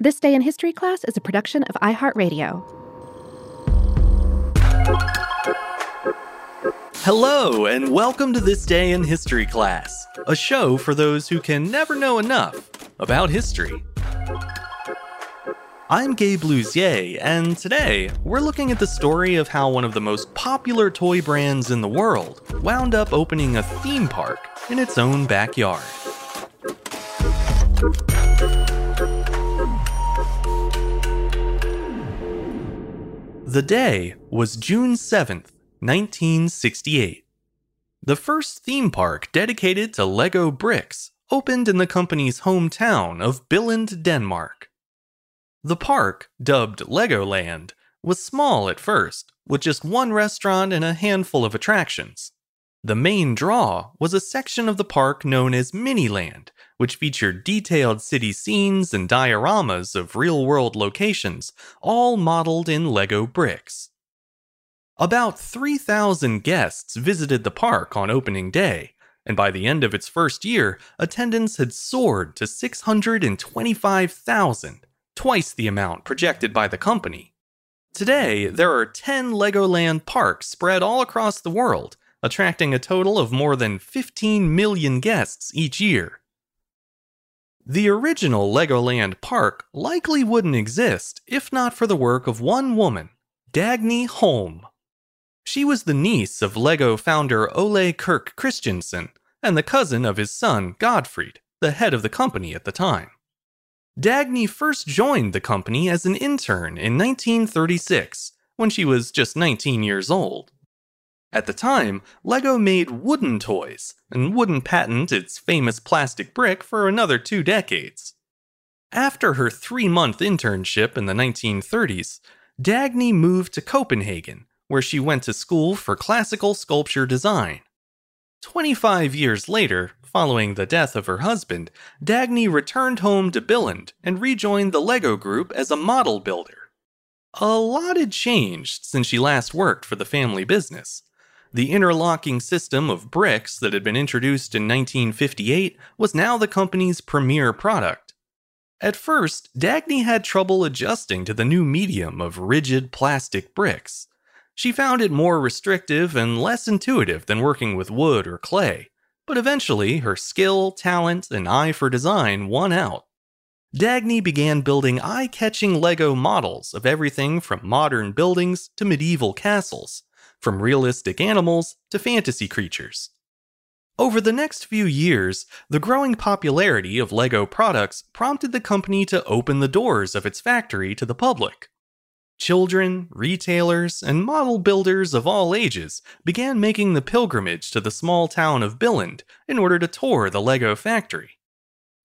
This Day in History class is a production of iHeartRadio. Hello, and welcome to This Day in History class, a show for those who can never know enough about history. I'm Gabe Luzier, and today we're looking at the story of how one of the most popular toy brands in the world wound up opening a theme park in its own backyard. The day was June 7th, 1968. The first theme park dedicated to Lego bricks opened in the company's hometown of Billund, Denmark. The park, dubbed Legoland, was small at first, with just one restaurant and a handful of attractions. The main draw was a section of the park known as Miniland, which featured detailed city scenes and dioramas of real world locations, all modeled in Lego bricks. About 3,000 guests visited the park on opening day, and by the end of its first year, attendance had soared to 625,000, twice the amount projected by the company. Today, there are 10 Legoland parks spread all across the world, attracting a total of more than 15 million guests each year. The original Legoland park likely wouldn't exist if not for the work of one woman, Dagny Holm. She was the niece of Lego founder Ole Kirk Christiansen and the cousin of his son Godtfred, the head of the company at the time. Dagny first joined the company as an intern in 1936 when she was just 19 years old. At the time, LEGO made wooden toys and wouldn't patent its famous plastic brick for another two decades. After her three month internship in the 1930s, Dagny moved to Copenhagen, where she went to school for classical sculpture design. 25 years later, following the death of her husband, Dagny returned home to Billund and rejoined the LEGO group as a model builder. A lot had changed since she last worked for the family business. The interlocking system of bricks that had been introduced in 1958 was now the company's premier product. At first, Dagny had trouble adjusting to the new medium of rigid plastic bricks. She found it more restrictive and less intuitive than working with wood or clay, but eventually her skill, talent, and eye for design won out. Dagny began building eye catching LEGO models of everything from modern buildings to medieval castles from realistic animals to fantasy creatures. Over the next few years, the growing popularity of LEGO products prompted the company to open the doors of its factory to the public. Children, retailers, and model builders of all ages began making the pilgrimage to the small town of Billund in order to tour the LEGO factory.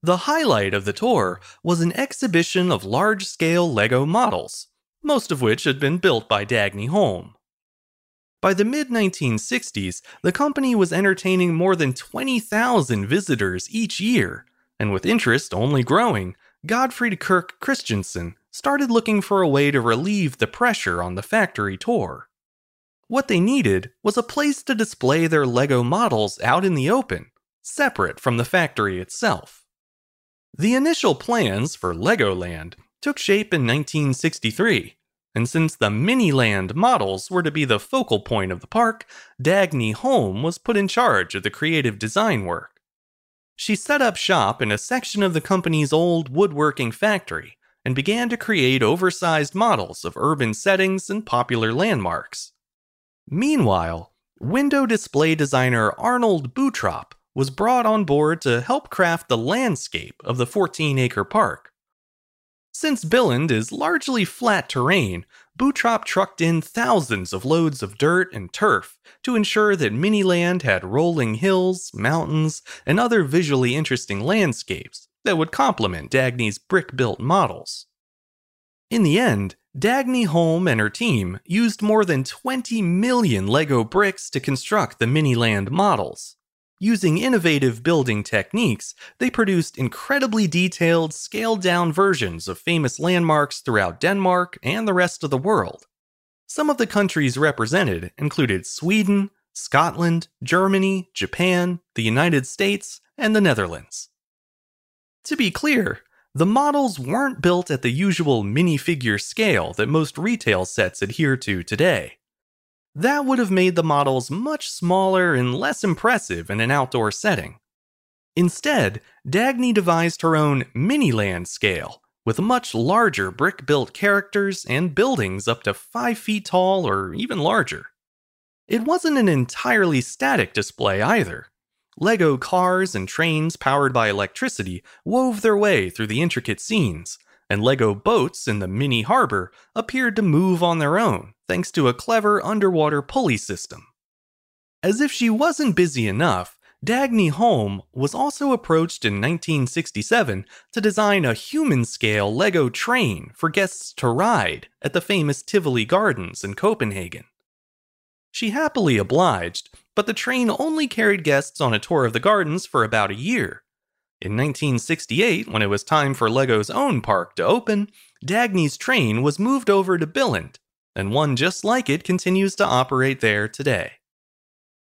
The highlight of the tour was an exhibition of large scale LEGO models, most of which had been built by Dagny Holm. By the mid 1960s, the company was entertaining more than 20,000 visitors each year, and with interest only growing, Godtfred Kirk Christiansen started looking for a way to relieve the pressure on the factory tour. What they needed was a place to display their LEGO models out in the open, separate from the factory itself. The initial plans for Legoland took shape in 1963 and since the Miniland models were to be the focal point of the park, Dagny Holm was put in charge of the creative design work. She set up shop in a section of the company's old woodworking factory and began to create oversized models of urban settings and popular landmarks. Meanwhile, window display designer Arnold Boutrup was brought on board to help craft the landscape of the 14 acre park. Since Billund is largely flat terrain, Boutrup trucked in thousands of loads of dirt and turf to ensure that Miniland had rolling hills, mountains, and other visually interesting landscapes that would complement Dagny's brick built models. In the end, Dagny Holm and her team used more than 20 million Lego bricks to construct the Miniland models. Using innovative building techniques, they produced incredibly detailed, scaled down versions of famous landmarks throughout Denmark and the rest of the world. Some of the countries represented included Sweden, Scotland, Germany, Japan, the United States, and the Netherlands. To be clear, the models weren't built at the usual minifigure scale that most retail sets adhere to today. That would have made the models much smaller and less impressive in an outdoor setting. Instead, Dagny devised her own Miniland scale, with much larger brick built characters and buildings up to 5 feet tall or even larger. It wasn't an entirely static display either. Lego cars and trains powered by electricity wove their way through the intricate scenes, and Lego boats in the mini harbor appeared to move on their own thanks to a clever underwater pulley system. As if she wasn't busy enough, Dagny Holm was also approached in 1967 to design a human scale Lego train for guests to ride at the famous Tivoli Gardens in Copenhagen. She happily obliged, but the train only carried guests on a tour of the gardens for about a year, in 1968, when it was time for LEGO's own park to open, Dagny's train was moved over to Billund, and one just like it continues to operate there today.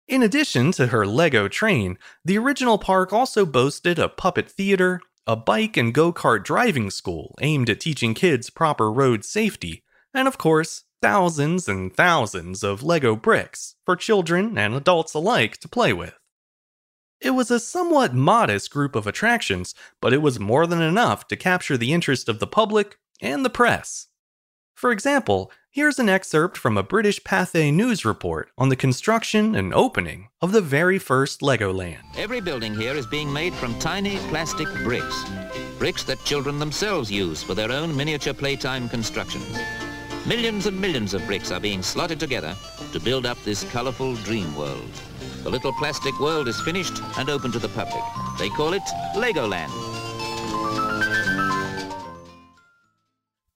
In addition to her LEGO train, the original park also boasted a puppet theater, a bike and go kart driving school aimed at teaching kids proper road safety, and of course, thousands and thousands of LEGO bricks for children and adults alike to play with. It was a somewhat modest group of attractions, but it was more than enough to capture the interest of the public and the press. For example, here's an excerpt from a British Pathé news report on the construction and opening of the very first Legoland. Every building here is being made from tiny plastic bricks. Bricks that children themselves use for their own miniature playtime constructions. Millions and millions of bricks are being slotted together to build up this colorful dream world. The little plastic world is finished and open to the public. They call it Legoland.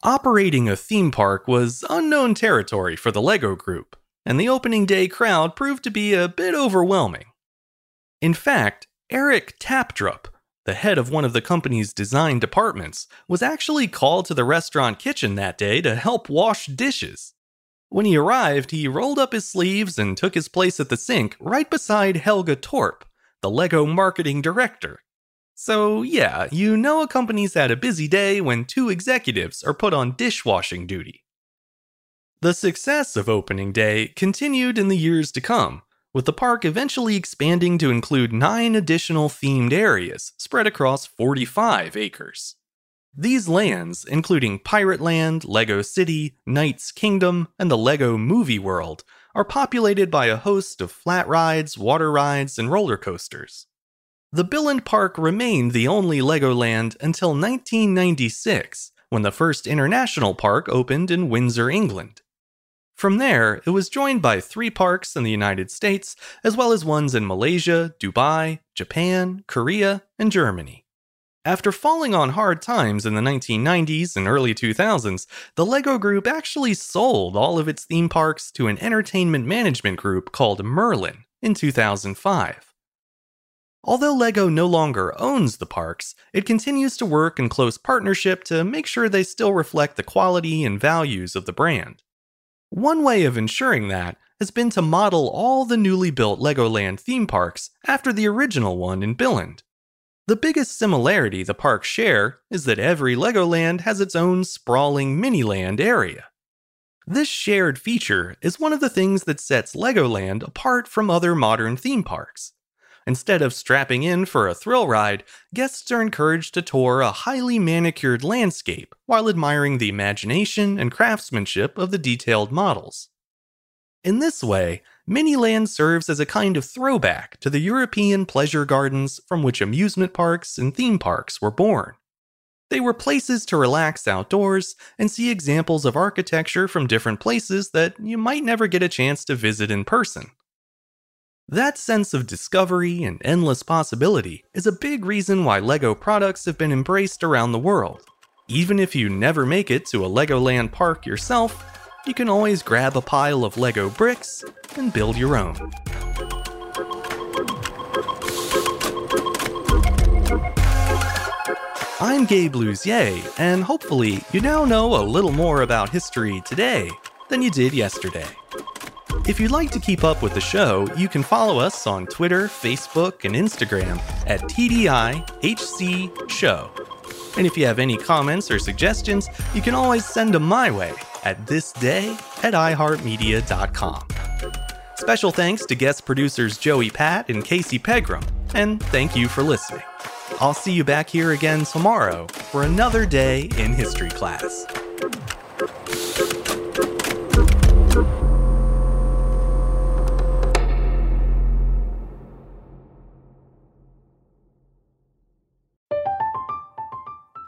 Operating a theme park was unknown territory for the LEGO Group, and the opening day crowd proved to be a bit overwhelming. In fact, Eric Tapdrup, the head of one of the company's design departments, was actually called to the restaurant kitchen that day to help wash dishes. When he arrived, he rolled up his sleeves and took his place at the sink right beside Helga Torp, the LEGO marketing director. So, yeah, you know a company's had a busy day when two executives are put on dishwashing duty. The success of opening day continued in the years to come, with the park eventually expanding to include nine additional themed areas spread across 45 acres. These lands, including Pirate Land, LEGO City, Knight's Kingdom, and the LEGO Movie World, are populated by a host of flat rides, water rides, and roller coasters. The Billund Park remained the only Legoland until 1996, when the first international park opened in Windsor, England. From there, it was joined by three parks in the United States, as well as ones in Malaysia, Dubai, Japan, Korea, and Germany. After falling on hard times in the 1990s and early 2000s, the LEGO Group actually sold all of its theme parks to an entertainment management group called Merlin in 2005. Although LEGO no longer owns the parks, it continues to work in close partnership to make sure they still reflect the quality and values of the brand. One way of ensuring that has been to model all the newly built Legoland theme parks after the original one in Billund. The biggest similarity the parks share is that every Legoland has its own sprawling mini-land area. This shared feature is one of the things that sets Legoland apart from other modern theme parks. Instead of strapping in for a thrill ride, guests are encouraged to tour a highly manicured landscape while admiring the imagination and craftsmanship of the detailed models. In this way, Miniland serves as a kind of throwback to the European pleasure gardens from which amusement parks and theme parks were born. They were places to relax outdoors and see examples of architecture from different places that you might never get a chance to visit in person. That sense of discovery and endless possibility is a big reason why LEGO products have been embraced around the world. Even if you never make it to a Legoland park yourself, you can always grab a pile of Lego bricks and build your own. I'm Gabe Luzier, and hopefully you now know a little more about history today than you did yesterday. If you'd like to keep up with the show, you can follow us on Twitter, Facebook, and Instagram at TDIHC Show. And if you have any comments or suggestions, you can always send them my way at thisday at iHeartMedia.com. Special thanks to guest producers Joey Pat and Casey Pegram, and thank you for listening. I'll see you back here again tomorrow for another day in history class.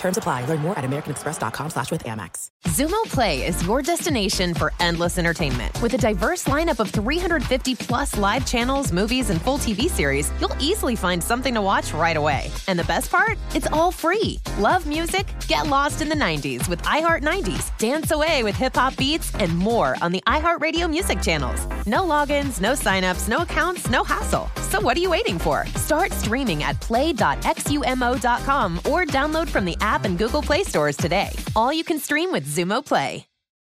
Terms apply. Learn more at americanexpress.com slash with Amex. Xumo Play is your destination for endless entertainment. With a diverse lineup of 350 plus live channels, movies, and full TV series, you'll easily find something to watch right away. And the best part? It's all free. Love music? Get lost in the 90s with iHeart 90s. Dance away with hip hop beats and more on the iHeartRadio music channels. No logins, no signups, no accounts, no hassle. So what are you waiting for? Start streaming at play.xumo.com or download from the app and Google Play stores today. All you can stream with Xumo Play.